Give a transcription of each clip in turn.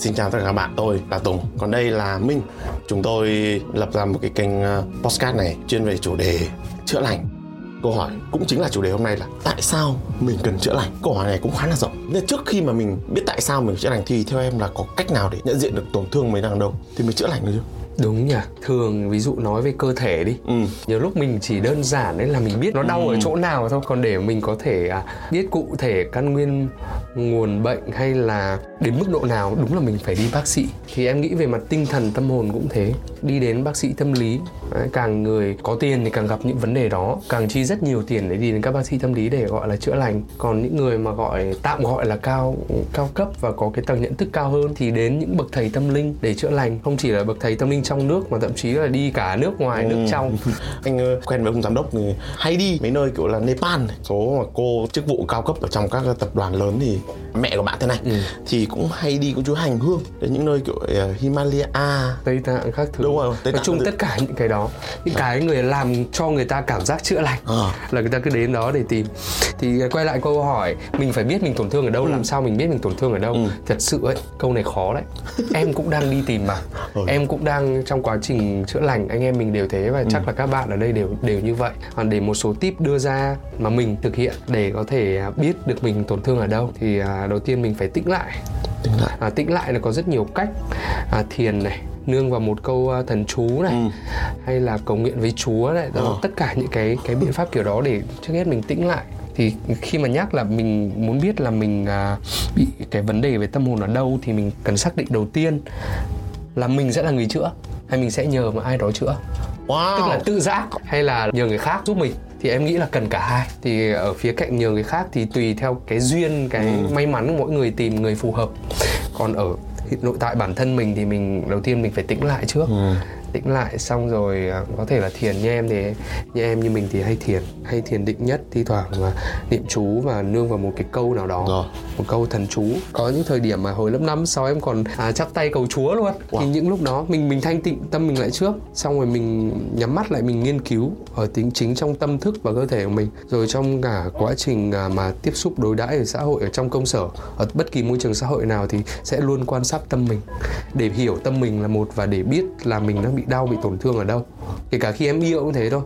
Xin chào tất cả các bạn, tôi là Tùng Còn đây là Minh Chúng tôi lập ra một cái kênh ờ, podcast này chuyên về chủ đề chữa lành Câu hỏi cũng chính là chủ đề hôm nay là Tại sao mình cần chữa lành? Câu hỏi này cũng khá là rộng Nên trước khi mà mình biết tại sao mình chữa lành Thì theo em là có cách nào để nhận diện được tổn thương mình đang ở đâu Thì mình chữa lành được chứ? Đúng nhỉ. Thường ví dụ nói về cơ thể đi. Ừ. nhiều lúc mình chỉ đơn giản đấy là mình biết nó đau ở chỗ nào thôi. Còn để mình có thể à, biết cụ thể căn nguyên nguồn bệnh hay là đến mức độ nào đúng là mình phải đi bác sĩ. Thì em nghĩ về mặt tinh thần tâm hồn cũng thế. Đi đến bác sĩ tâm lý Đấy, càng người có tiền thì càng gặp những vấn đề đó. Càng chi rất nhiều tiền để đi đến các bác sĩ tâm lý để gọi là chữa lành. Còn những người mà gọi tạm gọi là cao cao cấp và có cái tầng nhận thức cao hơn thì đến những bậc thầy tâm linh để chữa lành. Không chỉ là bậc thầy tâm linh trong nước mà thậm chí là đi cả nước ngoài nước trong. Anh ờ, quen với ông giám đốc thì hay đi mấy nơi kiểu là Nepal. Số mà cô chức vụ cao cấp ở trong các tập đoàn lớn thì mẹ của bạn thế này. Thì cũng hay đi cũng chú hành hương đến những nơi kiểu ờ, Himalaya. Tây tạng các thứ. Đúng rồi, Tây nói Tạng chung các thứ. tất cả những cái đó những cái người làm cho người ta cảm giác chữa lành. Ờ. là người ta cứ đến đó để tìm. Thì quay lại câu hỏi mình phải biết mình tổn thương ở đâu làm sao mình biết mình tổn thương ở đâu? Thật sự ấy câu này khó đấy. Em cũng đang đi tìm mà. Ừ. em cũng đang trong quá trình chữa lành anh em mình đều thế và chắc là các bạn ở đây đều đều như vậy. Còn để một số tip đưa ra mà mình thực hiện để có thể biết được mình tổn thương ở đâu thì à, đầu tiên mình phải tĩnh lại. Tính lại. À, tĩnh lại là có rất nhiều cách à, thiền này nương vào một câu à, thần chú này hay là cầu nguyện với chúa này đó Ờ. tất cả những cái cái biện pháp kiểu đó để trước hết mình tĩnh lại. Thì khi mà nhắc là mình muốn biết là mình à, bị cái vấn đề về tâm hồn ở đâu thì mình cần xác định đầu tiên là mình sẽ là người chữa hay mình sẽ nhờ một ai đó chữa. Wow. Tức là tự giác hay là nhờ người khác giúp mình. Thì em nghĩ là cần cả hai. Thì ở phía cạnh nhờ người khác thì tùy theo cái duyên cái may mắn mỗi người tìm người phù hợp. Còn ở nội tại bản thân mình thì mình đầu tiên mình phải tĩnh lại trước. Ừ tĩnh lại xong rồi à, có thể là thiền như em thì như em như mình thì hay thiền hay thiền định nhất thi thoảng mà niệm chú và nương vào một cái câu nào đó. Rồi. một câu thần chú. Có những thời điểm mà hồi lớp năm sau em còn à, chắp tay cầu chúa luôn. Thì Wow. những lúc đó mình mình thanh tịnh tâm mình lại trước xong rồi mình nhắm mắt lại mình nghiên cứu ở tính chính trong tâm thức và cơ thể của mình. Rồi trong cả quá trình à, mà tiếp xúc đối đãi ở xã hội ở trong công sở ở bất kỳ môi trường xã hội nào thì sẽ luôn quan sát tâm mình. Để hiểu tâm mình là một và để biết là mình đang bị bị đau bị tổn thương ở đâu? Kể cả khi em yêu cũng thế thôi.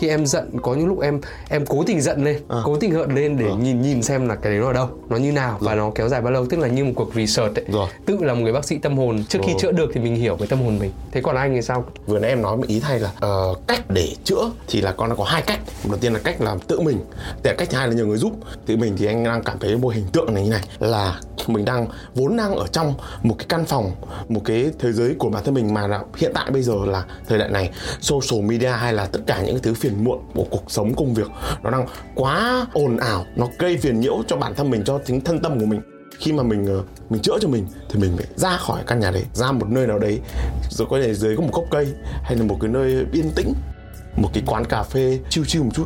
Khi em giận có những lúc em em cố tình giận lên cố tình hận lên để nhìn nhìn xem là cái đấy nó ở đâu nó như nào và nó kéo dài bao lâu. Tức là như một cuộc research ấy. Rồi. tự là một người bác sĩ tâm hồn trước khi Ồ. chữa được thì mình hiểu cái tâm hồn mình. Thế còn anh thì sao? Vừa nãy em nói một ý thay là ờ, cách để chữa thì là con nó có hai cách. Đầu tiên là cách làm tự mình để cách thứ hai là nhờ người giúp. Tự mình thì anh đang cảm thấy một hình tượng này như này là mình đang vốn đang ở trong một cái căn phòng một cái thế giới của bản thân mình mà là hiện tại bây giờ là thời đại này social media hay là tất cả những cái thứ phiền muộn của cuộc sống, công việc, nó đang quá ồn ào, nó gây phiền nhiễu cho bản thân mình, cho chính thân tâm của mình. Khi mà mình ờ, mình chữa cho mình thì mình phải ra khỏi căn nhà đấy, ra một nơi nào đấy, rồi có thể dưới có một gốc cây hay là một cái nơi yên tĩnh một cái quán cà phê chill chill một chút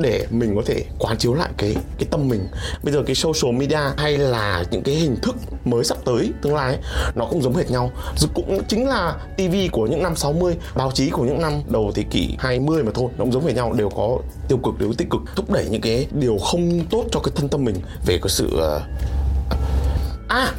để mình có thể quán chiếu lại cái cái tâm mình. Bây giờ cái social media hay là những cái hình thức mới sắp tới tương lai ấy, nó cũng giống hệt nhau. Rồi cũng chính là TV của những năm 60 báo chí của những năm đầu thế kỷ 20 mà thôi nó cũng giống hệt nhau đều có tiêu cực đều có tích cực thúc đẩy những cái điều không tốt cho cái thân tâm mình về cái sự ờ, À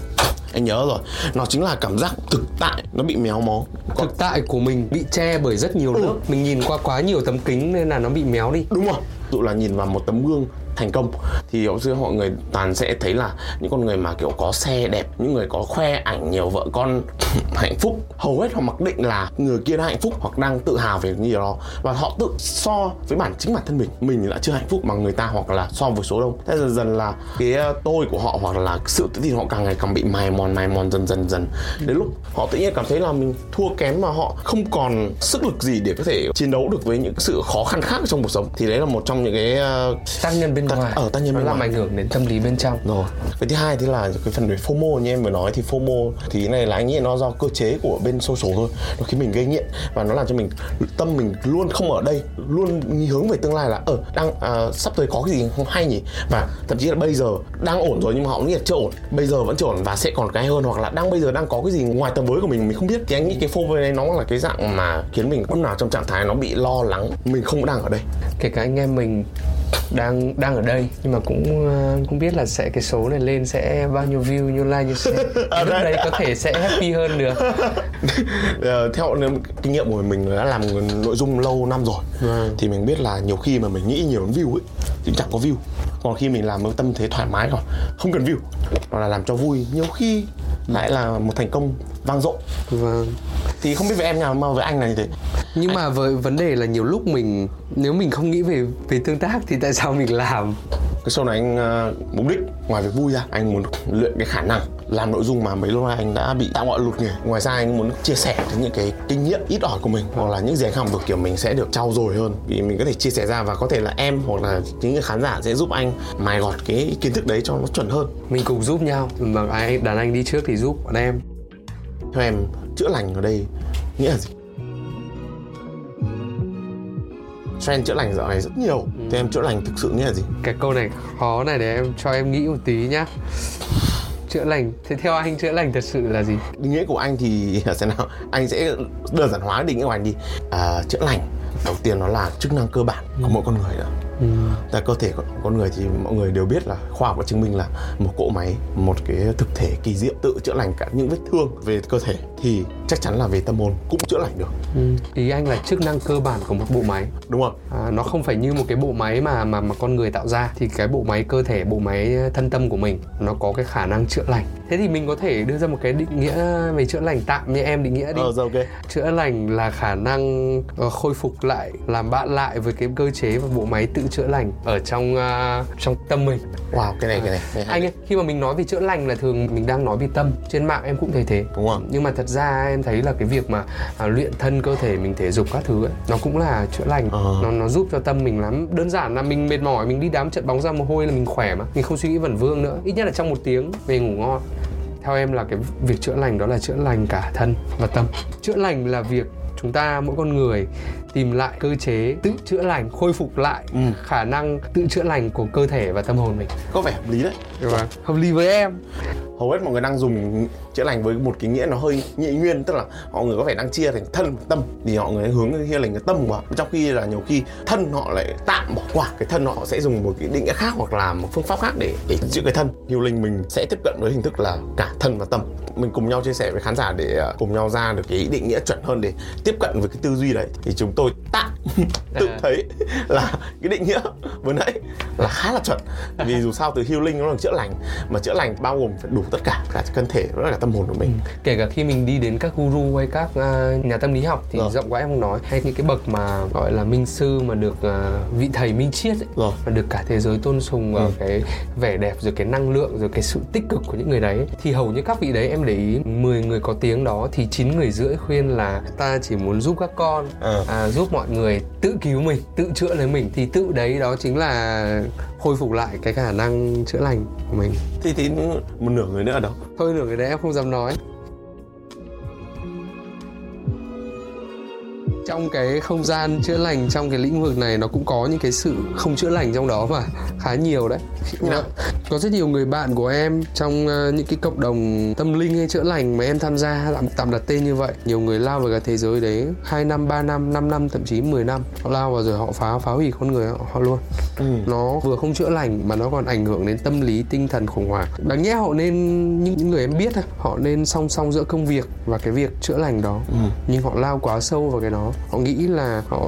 anh nhớ rồi Nó chính là cảm giác thực tại Nó bị méo mó thực tại của mình bị che bởi rất nhiều lớp mình nhìn qua quá nhiều tấm kính nên là nó bị méo đi. Đúng rồi. Dụ là nhìn vào một tấm gương thành công thì hầu xưa mọi người toàn sẽ thấy là những con người mà kiểu có xe đẹp những người có khoe ảnh nhiều vợ con hạnh phúc hầu hết họ mặc định là người kia đang hạnh phúc hoặc đang tự hào về gì đó. Và họ tự so với bản chính bản thân mình mình lại chưa hạnh phúc bằng người ta hoặc là so với số đông. Thế dần dần là cái ờ, tôi của họ hoặc là sự tự tin họ càng ngày càng bị mài mòn mài mòn dần dần dần. Đến lúc họ tự nhiên cảm thấy là mình thua kém mà họ không còn sức lực gì để có thể chiến đấu được với những sự khó khăn khác trong cuộc sống thì đấy là một trong những cái ờ, tác nhân bên ngoài. ở tác nhân nó bên làm ảnh hưởng đến tâm lý bên trong. Rồi. Cái thứ hai thì là cái phần về FOMO như em vừa nói thì FOMO thì cái này là anh nghĩ nó do cơ chế của bên social thôi. Nó khiến mình gây nghiện và nó làm cho mình tâm mình luôn không ở đây luôn hướng về tương lai là ở đang à, sắp tới có cái gì không hay nhỉ? Và thậm chí là bây giờ đang ổn rồi nhưng mà họ nghĩ là chưa ổn. Bây giờ vẫn chưa ổn và sẽ còn cái hơn hoặc là đang bây giờ đang có cái gì ngoài tầm với của mình mình không biết. Thì anh nghĩ cái FOMO này nó là cái dạng mà khiến mình lúc nào trong trạng thái nó bị lo lắng. Mình không đang ở đây. Kể cả anh em mình đang đang ở đây nhưng mà cũng uh, cũng biết là sẽ cái số này lên sẽ bao nhiêu view nhiêu like nhiêu share. À, lúc đấy. đấy có thể sẽ happy hơn được. Ờ, theo kinh nghiệm của mình đã làm nội dung lâu năm rồi. Vâng. thì mình biết là nhiều khi mà mình nghĩ nhiều đến view ấy thì chẳng có view. Còn khi mình làm với tâm thế thoải mái rồi không cần view hoặc là làm cho vui nhiều khi lại là một thành công vang dội. Vâng. Thì không biết với em nào mà với anh là như thế nhưng mà với vấn đề là nhiều lúc mình nếu mình không nghĩ về về tương tác thì tại sao mình làm? Cái show này anh ờ, mục đích ngoài việc vui ra anh muốn luyện cái khả năng làm nội dung mà mấy lâu nay anh đã bị tạo gọi lụt nghề ngoài ra anh muốn chia sẻ đến những cái kinh nghiệm ít ỏi của mình hoặc là những gì anh học được kiểu mình sẽ được trau dồi hơn. Vì mình có thể chia sẻ ra và có thể là em hoặc là những người khán giả sẽ giúp anh mài gọt cái kiến thức đấy cho nó chuẩn hơn. Mình cùng giúp nhau mà ai đàn anh đi trước thì giúp bọn em. Theo em chữa lành ở đây nghĩa là gì trend chữa lành dạo này rất nhiều. Theo em chữa lành thực sự nghĩa là gì? Cái câu này khó này để em cho em nghĩ một tí nhá. Chữa lành. Thế theo anh chữa lành thật sự là gì? Định nghĩa của anh thì sẽ nào. Anh sẽ đơn giản hóa định nghĩa của anh đi. À, chữa lành đầu tiên nó là chức năng cơ bản của mỗi con người đó. Ừ. tại cơ thể của con người thì mọi người đều biết là khoa học đã chứng minh là một cỗ máy một cái thực thể kỳ diệu tự chữa lành cả những vết thương về cơ thể. Thì chắc chắn là về tâm hồn cũng chữa lành được. Ừ. ý anh là chức năng cơ bản của một bộ máy. Đúng không? À, nó không phải như một cái bộ máy mà mà mà con người tạo ra. Thì cái bộ máy cơ thể bộ máy thân tâm của mình nó có cái khả năng chữa lành. Thế thì mình có thể đưa ra một cái định nghĩa về chữa lành tạm như em định nghĩa đi. Ờ rồi ok. Chữa lành là khả năng ờ, khôi phục lại làm bạn lại với cái cơ chế và bộ máy tự chữa lành ở trong ờ, trong tâm mình. Wow cái này cái này, cái này anh ơi khi mà mình nói về chữa lành là thường mình đang nói về tâm. Trên mạng em cũng thấy thế. Đúng không? Nhưng mà thật ra em thấy là cái việc mà à, luyện thân cơ thể mình thể dục các thứ ấy, nó cũng là chữa lành. Ờ. nó nó giúp cho tâm mình lắm. Đơn giản là mình mệt mỏi mình đi đám trận bóng ra mồ hôi là mình khỏe mà. Mình không suy nghĩ vẩn vương nữa. Ít nhất là trong một tiếng về ngủ ngon. Theo em là cái việc chữa lành đó là chữa lành cả thân và tâm. Chữa lành là việc chúng ta mỗi con người tìm lại cơ chế tự chữa lành khôi phục lại Ừ. khả năng tự chữa lành của cơ thể và tâm hồn mình. Có vẻ hợp lý đấy. Vâng. hợp lý với em. Hầu hết mọi người đang dùng chữa lành với một cái nghĩa nó hơi nhị nguyên, tức là họ người có vẻ đang chia thành thân và tâm, thì họ người hướng cái lành cái tâm vào trong khi là nhiều khi thân họ lại tạm bỏ qua, cái thân họ sẽ dùng một cái định nghĩa khác hoặc là một phương pháp khác để để chữa cái thân. Healing mình sẽ tiếp cận với hình thức là cả thân và tâm. Mình cùng nhau chia sẻ với khán giả để à, cùng nhau ra được cái định nghĩa chuẩn hơn để tiếp cận với cái tư duy đấy. Thì chúng tôi tạm tự À. thấy là cái định nghĩa vừa nãy là khá là chuẩn vì dù sao từ healing nó là chữa lành mà chữa lành bao gồm phải đủ tất cả cả thân thể và cả tâm hồn của mình kể cả khi mình đi đến các guru hay các à, nhà tâm lý học thì Rồi. rộng quá em không nói hay những cái bậc mà gọi là minh sư mà được à, vị thầy minh triết ấy, Rồi. mà được cả thế giới tôn sùng vào Ừ. cái vẻ đẹp rồi cái năng lượng rồi cái sự tích cực của những người đấy thì hầu như các vị đấy em để ý 10 người có tiếng đó thì 9 người rưỡi khuyên là ta chỉ muốn giúp các con Ờ. à, giúp mọi người tự cứu mình tự chữa lấy mình thì tự đấy đó chính là khôi phục lại cái khả năng chữa lành của mình. Thì thì một nửa người nữa ở đâu thôi nửa cái đấy em không dám nói trong cái không gian chữa lành trong cái lĩnh vực này nó cũng có những cái sự không chữa lành trong đó mà khá nhiều đấy. Như nào? có rất nhiều người bạn của em trong ờ, những cái cộng đồng tâm linh hay chữa lành mà em tham gia tạm, tạm đặt tên như vậy. Nhiều người lao vào cái thế giới đấy 2 năm 3 năm 5 năm thậm chí 10 năm. Họ lao vào rồi họ phá phá hủy con người họ, họ luôn. Ừ. nó vừa không chữa lành mà nó còn ảnh hưởng đến tâm lý tinh thần khủng hoảng. Đáng nhẽ họ nên những những người em biết họ nên song song giữa công việc và cái việc chữa lành đó. Ừ. nhưng họ lao quá sâu vào cái đó họ nghĩ là họ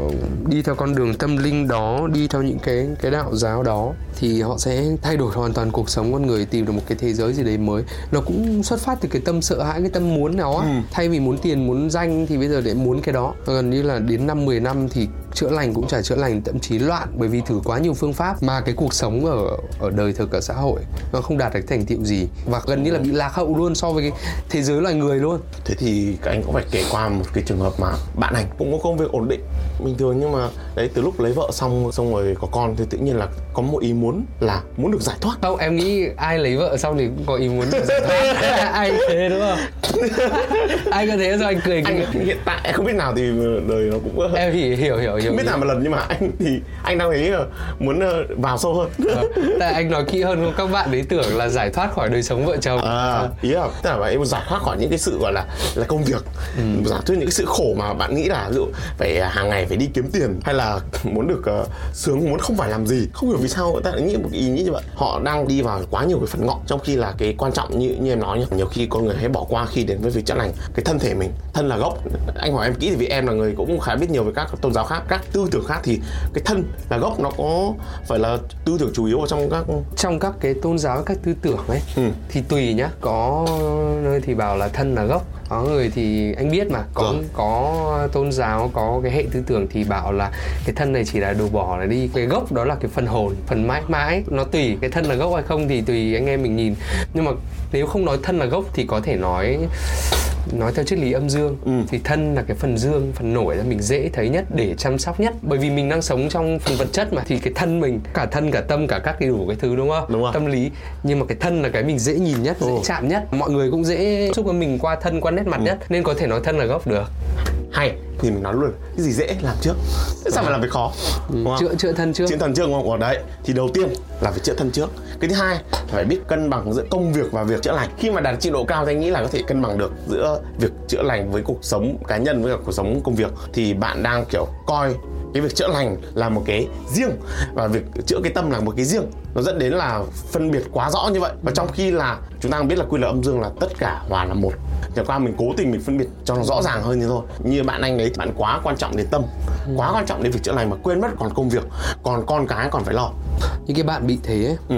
đi theo con đường tâm linh đó, đi theo những cái cái đạo giáo đó thì họ sẽ thay đổi hoàn toàn cuộc sống con người tìm được một cái thế giới gì đấy mới. Nó cũng xuất phát từ cái tâm sợ hãi cái tâm muốn nào á. Ừ. thay vì muốn tiền muốn danh thì bây giờ để muốn cái đó. Gần như là đến năm 10 năm thì chữa lành cũng chả chữa lành thậm chí loạn bởi vì thử quá nhiều phương pháp. Mà cái cuộc sống ở ở đời thực ở xã hội nó không đạt được thành tựu gì. Và gần như là bị lạc hậu luôn so với cái thế giới loài người luôn. Thế thì các anh cũng phải kể qua một cái trường hợp mà bạn anh cũng có công việc ổn định bình thường nhưng mà đấy từ lúc lấy vợ xong xong rồi có con thì tự nhiên là có một ý muốn là muốn được giải thoát. Không em nghĩ ai lấy vợ xong thì cũng có ý muốn được giải thoát. Ai thế đúng không? Ai có thế sao anh cười anh hiện tại không biết nào thì đời nó cũng em thì hiểu hiểu hiểu hiểu biết làm một lần nhưng mà anh thì anh đang thấy ờ, muốn ờ, vào sâu hơn. Ờ, tại anh nói kỹ hơn không? Các bạn ấy tưởng là giải thoát khỏi đời sống vợ chồng. À, ý là tức là em giải thoát khỏi những cái sự gọi là là công việc. Ừ. giải thoát những cái sự khổ mà bạn nghĩ là ví dụ phải à, hàng ngày phải đi kiếm tiền hay là muốn được ờ, sướng muốn không phải làm gì không hiểu vì sao người ta lại nghĩ một cái ý nghĩ như vậy. Họ đang đi vào quá nhiều cái phần ngọn trong khi là cái quan trọng như như em nói nhá nhiều khi con người hay bỏ qua khi đến với việc chữa lành. Cái thân thể mình thân là gốc. Anh hỏi em kỹ thì vì em là người cũng khá biết nhiều về các tôn giáo khác các tư tưởng khác thì cái thân là gốc nó có phải là tư tưởng chủ yếu ở trong các trong các cái tôn giáo các tư tưởng ấy Ừ. thì tùy nhá. Có nơi thì bảo là thân là gốc có người thì anh biết mà có Rồi. có tôn giáo có cái hệ tư tưởng thì bảo là cái thân này chỉ là đồ bỏ này đi cái gốc đó là cái phần hồn phần mãi mãi nó tùy cái thân là gốc hay không thì tùy anh em mình nhìn nhưng mà nếu không nói thân là gốc thì có thể nói nói theo triết lý âm dương Ừ. thì thân là cái phần dương phần nổi là mình dễ thấy nhất để chăm sóc nhất bởi vì mình đang sống trong phần vật chất mà thì cái thân mình cả thân cả tâm cả các cái đủ cái thứ đúng không Đúng rồi. tâm lý nhưng mà cái thân là cái mình dễ nhìn nhất dễ Ồ. chạm nhất mọi người cũng dễ xúc với mình qua thân qua nét Ừ. mặt nhất nên có thể nói thân là gốc được hay thì mình nói luôn cái gì dễ làm trước? Sao phải làm việc khó? Đúng không? chữa chữa thân trước. Chữa thân trước đúng không? Ở đấy thì đầu tiên là phải chữa thân trước. Cái thứ hai phải biết cân bằng giữa công việc và việc chữa lành. Khi mà đạt trình độ cao thì anh nghĩ là có thể cân bằng được giữa việc chữa lành với cuộc sống cá nhân với cả cuộc sống công việc. Thì bạn đang kiểu coi cái việc chữa lành là một cái riêng và việc chữa cái tâm là một cái riêng. Nó dẫn đến là phân biệt quá rõ như vậy. Và trong khi là chúng ta biết là quy luật âm dương là tất cả hòa là một. Chẳng qua mình cố tình mình phân biệt cho nó rõ ràng hơn như thôi. Như bạn anh đấy bạn quá quan trọng đến tâm. Quá quan trọng đến việc chữa lành mà quên mất còn công việc còn con cái còn phải lo. Những cái bạn bị thế ấy, ừ.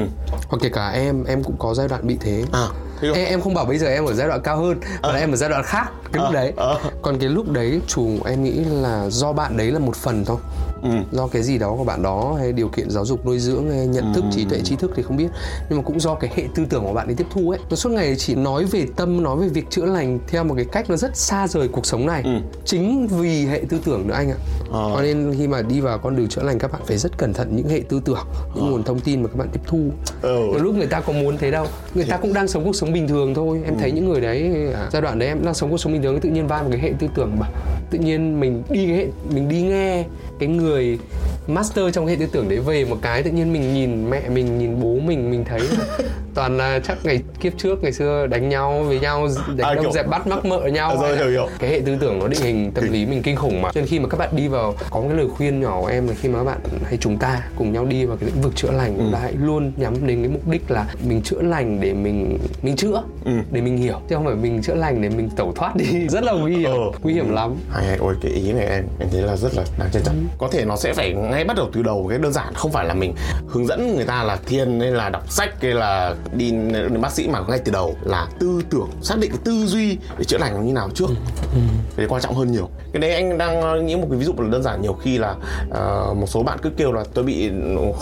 Hoặc kể cả em em cũng có giai đoạn bị thế. À thế em, em không bảo bây giờ em ở giai đoạn cao hơn mà là em ở giai đoạn khác. Cái lúc Ờ, đấy. ờ. Còn cái lúc đấy chủ em nghĩ là do bạn đấy là một phần thôi. Ừ. Do cái gì đó của bạn đó hay điều kiện giáo dục nuôi dưỡng hay nhận thức trí tuệ trí thức thì không biết. Nhưng mà cũng do cái hệ tư tưởng của bạn ấy tiếp thu ấy. Nó suốt ngày chỉ nói về tâm nói về việc chữa lành theo một cái cách nó rất xa rời cuộc sống này. Ừ. chính vì hệ tư tưởng nữa anh ạ. Ờ. cho nên khi mà đi vào con đường chữa lành các bạn phải rất cẩn thận những hệ tư tưởng những nguồn thông tin mà các bạn tiếp thu. Ừ. Lúc người ta có muốn thế đâu. Người ta cũng đang sống cuộc sống bình thường thôi. Em thấy những người đấy à, giai đoạn đấy em đang sống cuộc sống bình thường tự nhiên va một cái hệ tư tưởng mà tự nhiên mình đi cái hệ mình đi nghe cái người master trong hệ tư tưởng đấy về một cái tự nhiên mình nhìn mẹ mình nhìn bố mình mình thấy là toàn là chắc ngày kiếp trước ngày xưa đánh nhau với nhau đánh À, kiểu- dẹp bắt mắc mợ nhau À, rồi, hiểu, hiểu. cái hệ tư tưởng nó định hình tâm lý mình kinh khủng mà cho nên khi mà các bạn đi vào có cái lời khuyên nhỏ của em là khi mà các bạn hay chúng ta cùng nhau đi vào cái lĩnh vực chữa lành Ừ. là hãy luôn nhắm đến cái mục đích là mình chữa lành để mình mình chữa Ừ. để mình hiểu chứ không phải mình chữa lành để mình tẩu thoát đi rất là nguy hiểm Ờ. nguy hiểm lắm hay hay ôi cái ý này em em thấy là rất là đáng trân trọng Ừ. có thể nó sẽ phải ngay bắt đầu từ đầu cái đơn giản không phải là mình hướng dẫn người ta là thiền hay là đọc sách hay là đi đến bác sĩ mà ngay từ đầu là tư tưởng xác định cái tư duy để chữa lành nó như nào trước. Ừ. cái đấy quan trọng hơn nhiều. Cái đấy anh đang nghĩ một cái ví dụ là đơn giản nhiều khi là ờ, một số bạn cứ kêu là tôi bị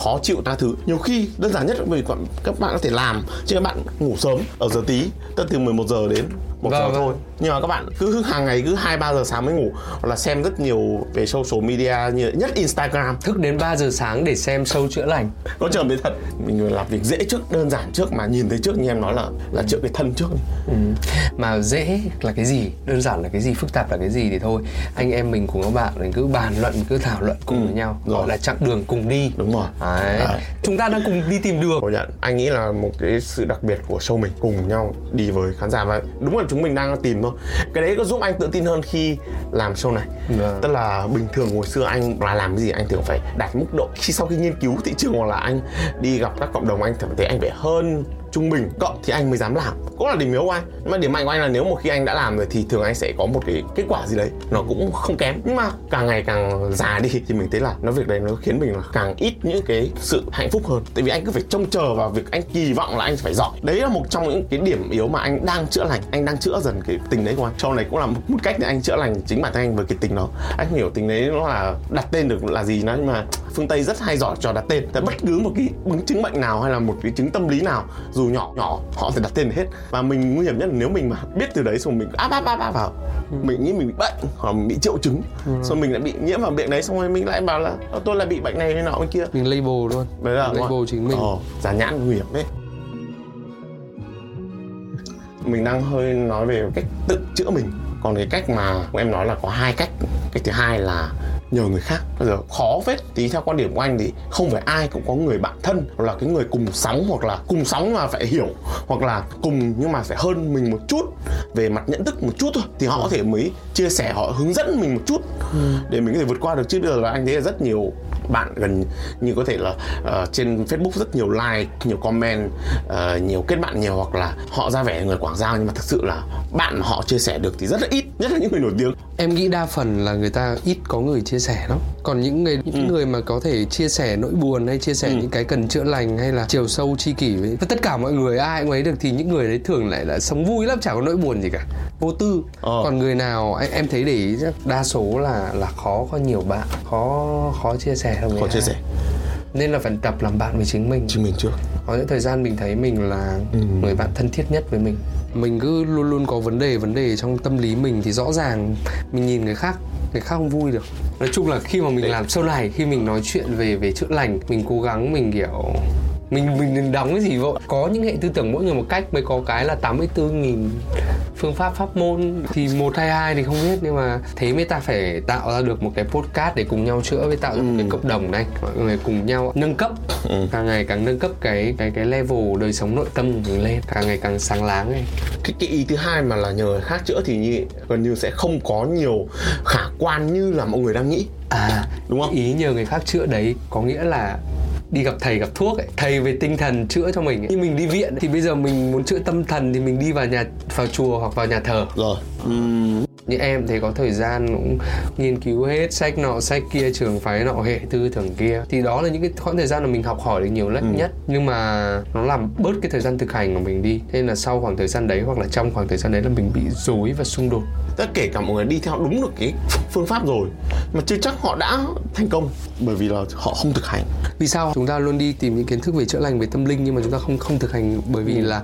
khó chịu ta thứ. Nhiều khi đơn giản nhất vì các bạn có thể làm chứ các bạn ngủ sớm ở giờ tí tức từ 11 giờ đến một Vâng, giờ vâng. thôi. nhưng mà các bạn cứ hàng ngày cứ hai ba giờ sáng mới ngủ. Hoặc là xem rất nhiều về social media như nhất Instagram thức đến 3 giờ sáng để xem sâu chữa lành. Có trường đấy thật. Mình làm việc dễ trước đơn giản trước mà nhìn thấy trước như em nói là là chữa cái thân trước. Ừ. mà dễ là cái gì? Đơn giản là cái gì? Phức tạp là cái gì thì thôi. Anh em mình cùng các bạn mình cứ bàn luận cứ thảo luận cùng Ừ, với nhau. Rồi. gọi là chặng đường cùng đi. Đúng rồi. Đấy. Đấy. chúng ta đang cùng đi tìm đường. Công nhận anh nghĩ là một cái sự đặc biệt của show mình cùng nhau đi với khán giả. Và đúng là chúng mình đang tìm thôi. Cái đấy có giúp anh tự tin hơn khi làm show này. Vâng. tức là bình thường hồi xưa anh là làm cái gì anh thường phải đạt mức độ. Khi sau khi nghiên cứu thị trường hoặc là anh đi gặp các cộng đồng, anh cảm thấy anh phải hơn trung bình cộng thì anh mới dám làm. Cũng là điểm yếu của anh. Nhưng mà điểm mạnh của anh là nếu một khi anh đã làm rồi thì thường anh sẽ có một cái kết quả gì đấy. Nó cũng không kém. Nhưng mà càng ngày càng già đi thì mình thấy là nó việc đấy nó khiến mình là càng ít những cái sự hạnh phúc hơn. Tại vì anh cứ phải trông chờ vào việc anh kỳ vọng là anh phải giỏi. Đấy là một trong những cái điểm yếu mà anh đang chữa lành. Anh đang chữa dần cái tình đấy của anh. Sau này cũng là một, một cách để anh chữa lành chính bản thân anh với cái tình đó. Anh hiểu tình đấy nó là đặt tên được là gì nó nhưng mà phương tây rất hay giỏi cho đặt tên. Tại bất cứ một cái chứng chứng bệnh nào hay là một cái chứng tâm lý nào dù nhỏ nhỏ họ sẽ đặt tên hết. Và mình nguy hiểm nhất là nếu mình mà biết từ đấy xong mình áp áp áp áp vào. Mình nghĩ mình bị bệnh hoặc là mình bị triệu chứng. Xong mình lại bị nhiễm vào bệnh đấy xong rồi mình lại bảo là "Ờ, tôi lại bị bệnh này hay nọ bên kia. Mình label luôn. Đấy là label không? chính mình ờ, giả nhãn nguy hiểm đấy. Mình đang hơi nói về cách tự chữa mình. Còn cái cách mà em nói là có hai cách. Cách thứ hai là nhờ người khác. Bây giờ khó phết. Thì theo quan điểm của anh thì không phải ai cũng có người bạn thân hoặc là cái người cùng sóng hoặc là cùng sóng mà phải hiểu hoặc là cùng nhưng mà phải hơn mình một chút về mặt nhận thức một chút thôi. Thì họ có thể mới chia sẻ họ hướng dẫn mình một chút. Để mình có thể vượt qua được. Chứ bây giờ là anh thấy là rất nhiều bạn gần như có thể là uh, trên Facebook rất nhiều like, nhiều comment, uh, nhiều kết bạn nhiều hoặc là họ ra vẻ người Quảng Giao nhưng mà thực sự là bạn họ chia sẻ được thì rất là ít, nhất là những người nổi tiếng. Em nghĩ đa phần là người ta ít có người chia sẻ lắm. Còn những người những ừ. người mà có thể chia sẻ nỗi buồn hay chia sẻ ừ. những cái cần chữa lành hay là chiều sâu chi kỷ với tất cả mọi người ai cũng ấy được thì những người đấy thường lại là sống vui lắm, chả có nỗi buồn gì cả. Vô tư. Ờ. Còn người nào em, em thấy để ý đa số là là khó có nhiều bạn, khó khó chia sẻ không khó chia sẻ nên là phải tập làm bạn với chính mình chính mình trước có những thời gian mình thấy mình là ừ. người bạn thân thiết nhất với mình mình cứ luôn luôn có vấn đề vấn đề trong tâm lý mình thì rõ ràng mình nhìn người khác người khác không vui được. Nói chung là khi mà mình làm show này khi mình nói chuyện về về chữa lành mình cố gắng mình kiểu mình mình đừng đóng cái gì vội có những hệ tư tưởng mỗi người một cách mới có cái là 84 nghìn phương pháp pháp môn thì một hay hai thì không biết nhưng mà thế mới ta phải tạo ra được một cái podcast để cùng nhau chữa với tạo ra ừ. một cái ừ. cộng đồng này mọi người cùng nhau nâng cấp ừ. càng ngày càng nâng cấp cái cái cái level đời sống nội tâm của mình lên càng ngày càng sáng láng này cái cái ý thứ hai mà là nhờ người khác chữa thì như gần như sẽ không có nhiều khả quan như là mọi người đang nghĩ à đúng không ý nhờ người khác chữa đấy có nghĩa là đi gặp thầy gặp thuốc ấy thầy về tinh thần chữa cho mình ấy. như mình đi viện thì bây giờ mình muốn chữa tâm thần thì mình đi vào nhà, vào chùa hoặc vào nhà thờ rồi uhm như em thì có thời gian cũng nghiên cứu hết sách nọ sách kia trường phái nọ hệ tư tưởng kia. Thì đó là những cái khoảng thời gian mà mình học hỏi được nhiều nhất ừ. nhất. Nhưng mà nó làm bớt cái thời gian thực hành của mình đi. Nên là sau khoảng thời gian đấy hoặc là trong khoảng thời gian đấy là mình bị rối và xung đột. Tất kể cả mọi người đi theo đúng được cái phương pháp rồi mà chưa chắc họ đã thành công. Bởi vì là họ không thực hành. Vì sao? Chúng ta luôn đi tìm những kiến thức về chữa lành về tâm linh nhưng mà chúng ta không không thực hành bởi vì ừ. là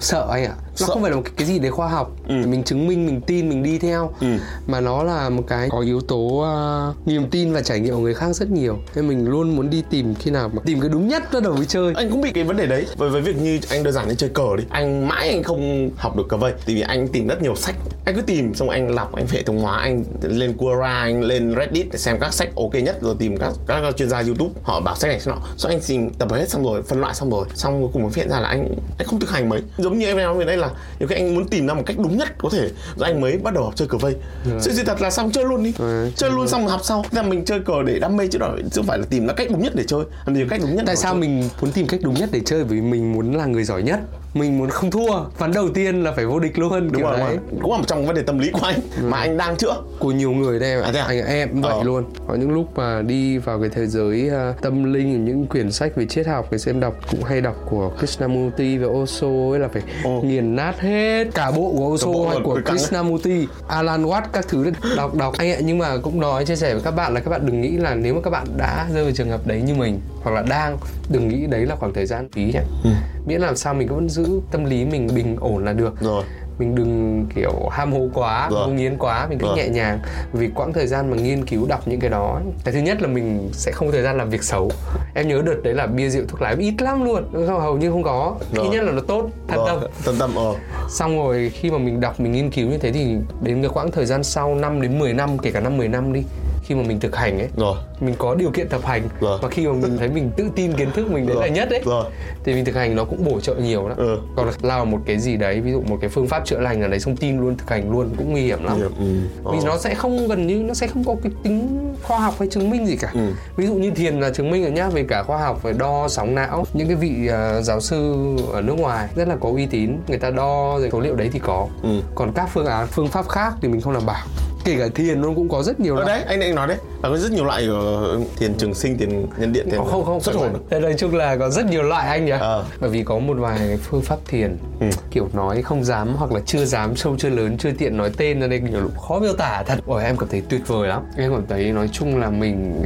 sợ anh ạ. Nó sợ. không phải là một cái, cái gì đấy khoa học. Ừ. mình chứng minh mình tin mình đi theo ừ. mà nó là một cái có yếu tố uh, niềm tin và trải nghiệm của người khác rất nhiều. Nên mình luôn muốn đi tìm khi nào mà tìm cái đúng nhất bắt đầu mới chơi. Anh cũng bị cái vấn đề đấy. Với với việc như anh đơn giản như chơi cờ đi. Anh mãi anh không học được cờ vây. Vì anh tìm rất nhiều sách. Anh cứ tìm xong anh lọc anh hệ thống hóa anh lên Quora anh lên Reddit để xem các sách ok nhất rồi tìm các các chuyên gia YouTube. Họ bảo sách này nọ xong anh tìm tập hết xong rồi phân loại xong rồi. Xong cuối cùng mới hiện ra là anh anh không thực hành mấy. Giống như em nói về đây là nhiều khi anh muốn tìm ra một cách đúng nhất có thể. Rồi anh mới bắt đầu học chơi cờ vây. Ừ. sự thật là xong chơi luôn đi. Ừ, chơi luôn xong học sau. Là mình chơi cờ để đam mê chứ đó chứ không phải là tìm ra cách đúng nhất để chơi. Làm gì cách đúng nhất tại sao chơi. mình muốn tìm cách đúng nhất để chơi? Bởi vì mình muốn là người giỏi nhất mình muốn không thua ván đầu tiên là phải vô địch luôn đúng rồi, đấy. cũng là một trong vấn đề tâm lý của anh ừ. mà anh đang chữa của nhiều người đây à, à? anh em vậy ờ. luôn có những lúc mà đi vào cái thế giới uh, tâm linh những quyển sách về triết học thì xem đọc cũng hay đọc của Krishnamurti và Osho ấy là phải oh. nghiền nát hết cả bộ của Osho hay của Krishnamurti Alan Watts các thứ đọc đọc anh ạ nhưng mà cũng nói chia sẻ với các bạn là các bạn đừng nghĩ là nếu mà các bạn đã rơi vào trường hợp đấy như mình hoặc là đang đừng nghĩ đấy là khoảng thời gian phí nhỉ ừ. Miễn làm sao mình vẫn giữ tâm lý mình bình ổn là được. Rồi. Mình đừng kiểu ham hố quá vô nghiến quá mình cứ nhẹ nhàng. Vì quãng thời gian mà nghiên cứu đọc những cái đó cái thứ nhất là mình sẽ không có thời gian làm việc xấu. Em nhớ đợt đấy là bia rượu thuốc lá ít lắm luôn hầu như không có. Thứ nhất là nó tốt thật tâm thân tâm ờ xong rồi khi mà mình đọc mình nghiên cứu như thế thì đến cái quãng thời gian sau 5 đến 10 năm kể cả năm 10 năm đi khi mà mình thực hành ấy rồi mình có điều kiện thực hành rồi. và khi mà mình thấy mình tự tin kiến thức mình đấy là nhất ấy rồi. thì mình thực hành nó cũng bổ trợ nhiều đó ừ. còn lao một cái gì đấy ví dụ một cái phương pháp chữa lành ở đấy xong tin luôn thực hành luôn cũng nguy hiểm lắm hiểm. Ừ. vì nó sẽ không gần như nó sẽ không có cái tính khoa học hay chứng minh gì cả ừ. ví dụ như thiền là chứng minh rồi nhá về cả khoa học về đo sóng não những cái vị uh, giáo sư ở nước ngoài rất là có uy tín người ta đo rồi số liệu đấy thì có ừ. còn các phương án phương pháp khác thì mình không làm bảo kể cả thiền nó cũng có rất nhiều loại. đấy anh định nói đấy là có rất nhiều loại của thiền trường sinh thiền nhân điện thiền không không, không xuất hồn nói chung là có rất nhiều loại anh nhỉ à. bởi vì có một vài phương pháp thiền ừ. kiểu nói không dám hoặc là chưa dám sâu chưa lớn chưa tiện nói tên đây nhiều lúc khó miêu tả thật ôi em cảm thấy tuyệt vời lắm em cảm thấy nói chung là mình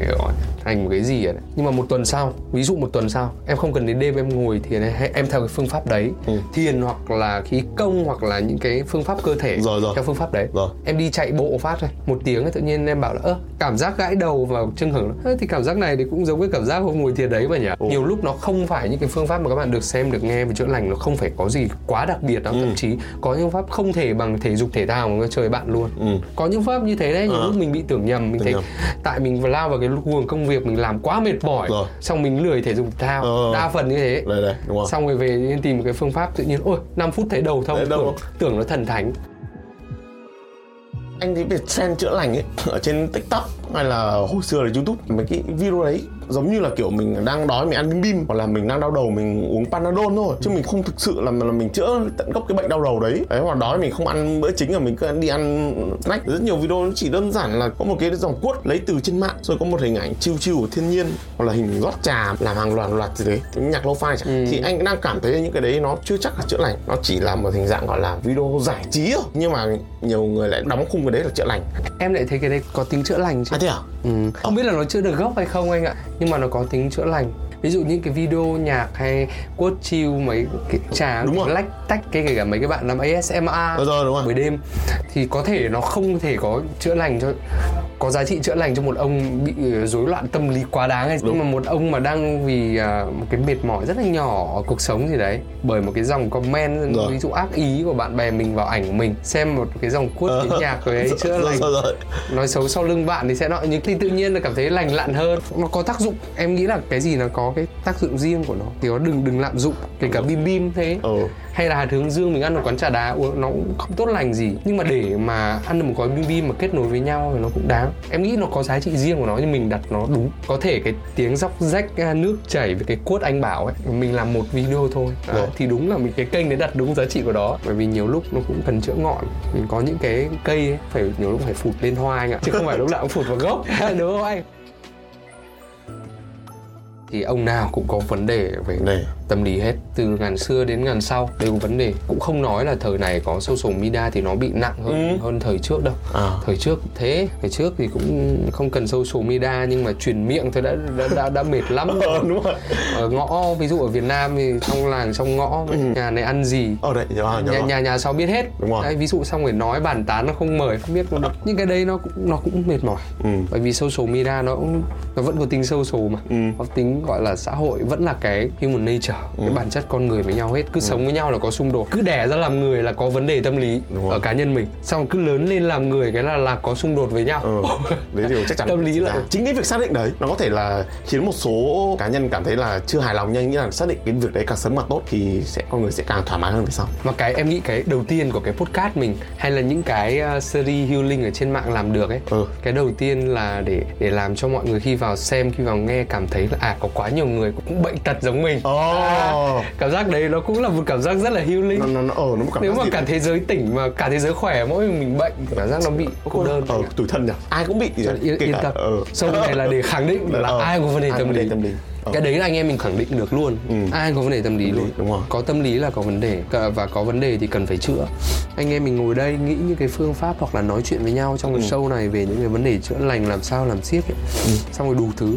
thành một cái gì ở đấy nhưng mà một tuần sau ví dụ một tuần sau em không cần đến đêm em ngồi thiền em theo cái phương pháp đấy ừ. thiền hoặc là khí công hoặc là những cái phương pháp cơ thể rồi, rồi. theo phương pháp đấy rồi. em đi chạy bộ phát thôi một tiếng tự nhiên em bảo là ơ cảm giác gãi đầu vào chân hưởng thì cảm giác này thì cũng giống với cảm giác hôm ngồi thiền đấy mà nhỉ Ồ. nhiều lúc nó không phải những cái phương pháp mà các bạn được xem được nghe về chữa lành nó không phải có gì quá đặc biệt đó Ừ. thậm chí có những pháp không thể bằng thể dục thể thao mà chơi bạn luôn Ừ. có những pháp như thế đấy nhiều Ờ. lúc mình bị tưởng nhầm mình Tưởng thấy nhầm. tại mình lao vào cái guồng công việc mình làm quá mệt mỏi Rồi. xong mình lười thể dục thể thao Ờ. đa phần như thế đây đây đúng không xong rồi về tìm một cái phương pháp tự nhiên ôi 5 phút thấy đầu thông tưởng, tưởng nó thần thánh anh thấy việc trend chữa lành ấy ở trên tiktok hay là hồi xưa là youtube mấy cái video đấy giống như là kiểu mình đang đói mình ăn bim bim hoặc là mình đang đau đầu mình uống panadol thôi. Chứ mình không thực sự là, là mình chữa tận gốc cái bệnh đau đầu đấy. Đấy hoặc đói mình không ăn bữa chính là mình cứ đi ăn snack. Rất nhiều video nó chỉ đơn giản là có một cái dòng quote lấy từ trên mạng rồi có một hình ảnh chiêu chiêu của thiên nhiên hoặc là hình rót trà làm hàng loạt loạt gì đấy. Cái nhạc lo-fi chẳng Ừ. thì anh đang cảm thấy những cái đấy nó chưa chắc là chữa lành. Nó chỉ là một hình dạng gọi là video giải trí thôi. Nhưng mà nhiều người lại đóng khung cái đấy là chữa lành. Em lại thấy cái đấy có tính chữa lành chứ à thế à ừ. không biết là nó chữa được gốc hay không anh ạ nhưng mà nó có tính chữa lành ví dụ những cái video nhạc hay quote chill mấy cái trà Đúng rồi. lách tách cái kể cả mấy cái bạn làm ASMR Đúng rồi, đúng rồi. buổi đêm thì có thể nó không thể có chữa lành cho có giá trị chữa lành cho một ông bị ờ, rối loạn tâm lý quá đáng hay nhưng mà một ông mà đang vì à, một cái mệt mỏi rất là nhỏ ở cuộc sống gì đấy bởi một cái dòng comment Rồi. ví dụ ác ý của bạn bè mình vào ảnh của mình xem một cái dòng quote Ờ. cái nhạc rồi ấy chữa lành rồi, rồi. nói xấu sau lưng bạn thì sẽ nọ nhưng thì tự nhiên là cảm thấy lành lặn hơn nó có tác dụng em nghĩ là cái gì nó có cái tác dụng riêng của nó. Thì nó đừng đừng lạm dụng kể cả bim bim thế. Ừ. hay là hạt hướng dương mình ăn ở quán trà đá uống nó cũng không tốt lành gì. Nhưng mà để mà ăn được một gói bim bim mà kết nối với nhau thì nó cũng đáng. Em nghĩ nó có giá trị riêng của nó nhưng mình đặt nó đúng. Có thể cái tiếng róc rách à, nước chảy với cái quote anh bảo ấy mình làm một video thôi. À, Rồi. thì đúng là mình cái kênh đấy đặt đúng giá trị của đó. Bởi vì nhiều lúc nó cũng cần chữa ngọn. Mình có những cái cây ấy, phải nhiều lúc phải phụt lên hoa anh ạ. Chứ không phải lúc nào cũng phụt vào gốc. Đúng không anh thì ông nào cũng có vấn đề về này tâm lý hết từ ngàn xưa đến ngàn sau đều có vấn đề cũng không nói là thời này có social media thì nó bị nặng hơn Ừ. hơn thời trước đâu À. thời trước thế thời trước thì cũng không cần social media nhưng mà truyền miệng thôi đã đã đã, đã mệt lắm Ờ, đúng rồi. ở ngõ ví dụ ở Việt Nam thì trong làng trong ngõ nhà này ăn gì Ở đây, nhớ nhớ nhà, nhà nhà sau biết hết Đúng rồi. Đấy, ví dụ xong rồi nói bàn tán nó không mời không biết nó nhưng cái đấy nó cũng nó cũng mệt mỏi Ừ. bởi vì social media nó cũng nó vẫn có tính social mà Ừ. có tính gọi là xã hội vẫn là cái human nature cái bản chất con người với nhau hết cứ sống với nhau là có xung đột cứ đẻ ra làm người là có vấn đề tâm lý Đúng rồi. ở cá nhân mình xong cứ lớn lên làm người cái là là có xung đột với nhau Ừ. Đấy điều chắc chắn Tâm lý là- ra. chính cái việc xác định đấy nó có thể là khiến một số cá nhân cảm thấy là chưa hài lòng nhưng nghĩ là xác định cái việc đấy càng sớm càng tốt thì sẽ con người sẽ càng thoải mái hơn về sau mà cái em nghĩ cái đầu tiên của cái podcast mình hay là những cái uh, series healing ở trên mạng làm được ấy Ừ. cái đầu tiên là để để làm cho mọi người khi vào xem khi vào nghe cảm thấy là à có quá nhiều người cũng bệnh tật giống mình Ồ. cảm giác đấy nó cũng là một cảm giác rất là healing nó nó nó ờ nó một cảm nếu mà cả thế giới tỉnh mà cả thế giới khỏe mỗi mình mình bệnh cảm giác nó bị cô đơn ờ tủi thân nhỉ ai cũng bị Cho nên yên, yên tâm ờ. sâu này là để khẳng định là Ờ. ai có vấn đề tâm lý tâm lý. Cái đấy là anh em mình khẳng định được luôn Ừ. ai có vấn đề tâm lý luôn đúng rồi. có tâm lý là có vấn đề và có vấn đề thì cần phải chữa anh em mình ngồi đây nghĩ những cái phương pháp hoặc là nói chuyện với nhau trong cái Ừ. show này về những cái vấn đề chữa lành làm sao làm siết ấy. xong rồi đủ thứ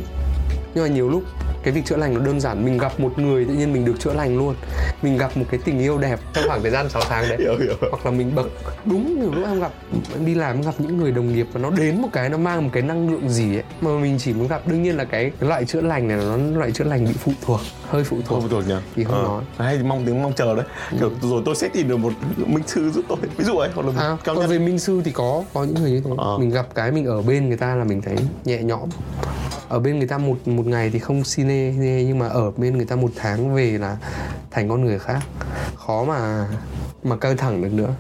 nhưng mà nhiều lúc cái việc chữa lành nó đơn giản, mình gặp một người tự nhiên mình được chữa lành luôn mình gặp một cái tình yêu đẹp trong khoảng thời gian 6 tháng đấy. Hiểu hiểu. Hoặc là mình bậc đúng nhiều lúc em gặp em đi làm em gặp những người đồng nghiệp và nó đến một cái nó mang một cái năng lượng gì ấy mà mình chỉ muốn gặp. Đương nhiên là cái, cái loại chữa lành này nó loại chữa lành bị phụ thuộc hơi phụ thuộc. Không rồi nhỉ? Thì không nói. hay mong tiếng mong chờ đấy. Kiểu rồi tôi sẽ tìm được một minh sư giúp tôi ví dụ ấy hoặc là à, cao còn về minh sư thì có có những người như thế. Ờ. mình gặp cái mình ở bên người ta là mình thấy nhẹ nhõm. Ở bên người ta một một ngày thì không cine nhưng mà ở bên người ta một tháng về là thành con người khác. Khó mà mà căng thẳng được nữa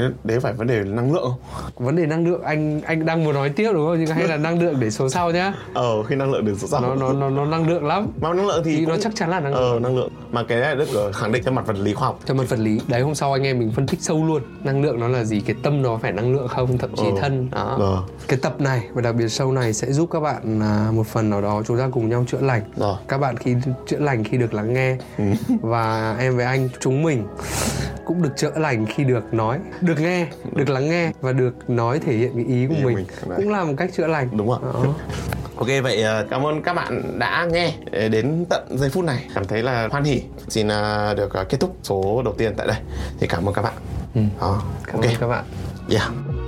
thế đấy phải vấn đề năng lượng không? Vấn đề năng lượng anh anh đang muốn nói tiếp đúng không? Nhưng hay là năng lượng để số sau nhá. Ờ khi năng lượng được sao nó nó nó nó năng lượng lắm. Mà năng lượng thì, thì nó cũng- chắc chắn là năng lượng. ờ năng lượng. Mà cái này được ờ, khẳng định theo mặt vật lý khoa học. Cho mặt vật lý. Đấy hôm sau anh em mình phân tích sâu luôn. Năng lượng nó là gì? Cái tâm nó phải năng lượng không? Thậm chí Ừ. thân. Đó. Rồi. cái tập này và đặc biệt sâu này sẽ giúp các bạn à, một phần nào đó chúng ta cùng nhau chữa lành. Rồi. các bạn khi chữa lành khi được lắng nghe. Ừ. và em với anh chúng mình cũng được chữa lành khi được nói được nghe được lắng nghe và được nói thể hiện cái ý của Ý mình, mình, đấy. cũng là một cách chữa lành Đúng rồi. Đó. Ok vậy ờ, cảm ơn các bạn đã nghe đến tận giây phút này cảm thấy là hoan hỉ xin ờ, được ờ, kết thúc số đầu tiên tại đây thì cảm ơn các bạn Ừ. Đó. cảm ok ơn các bạn yeah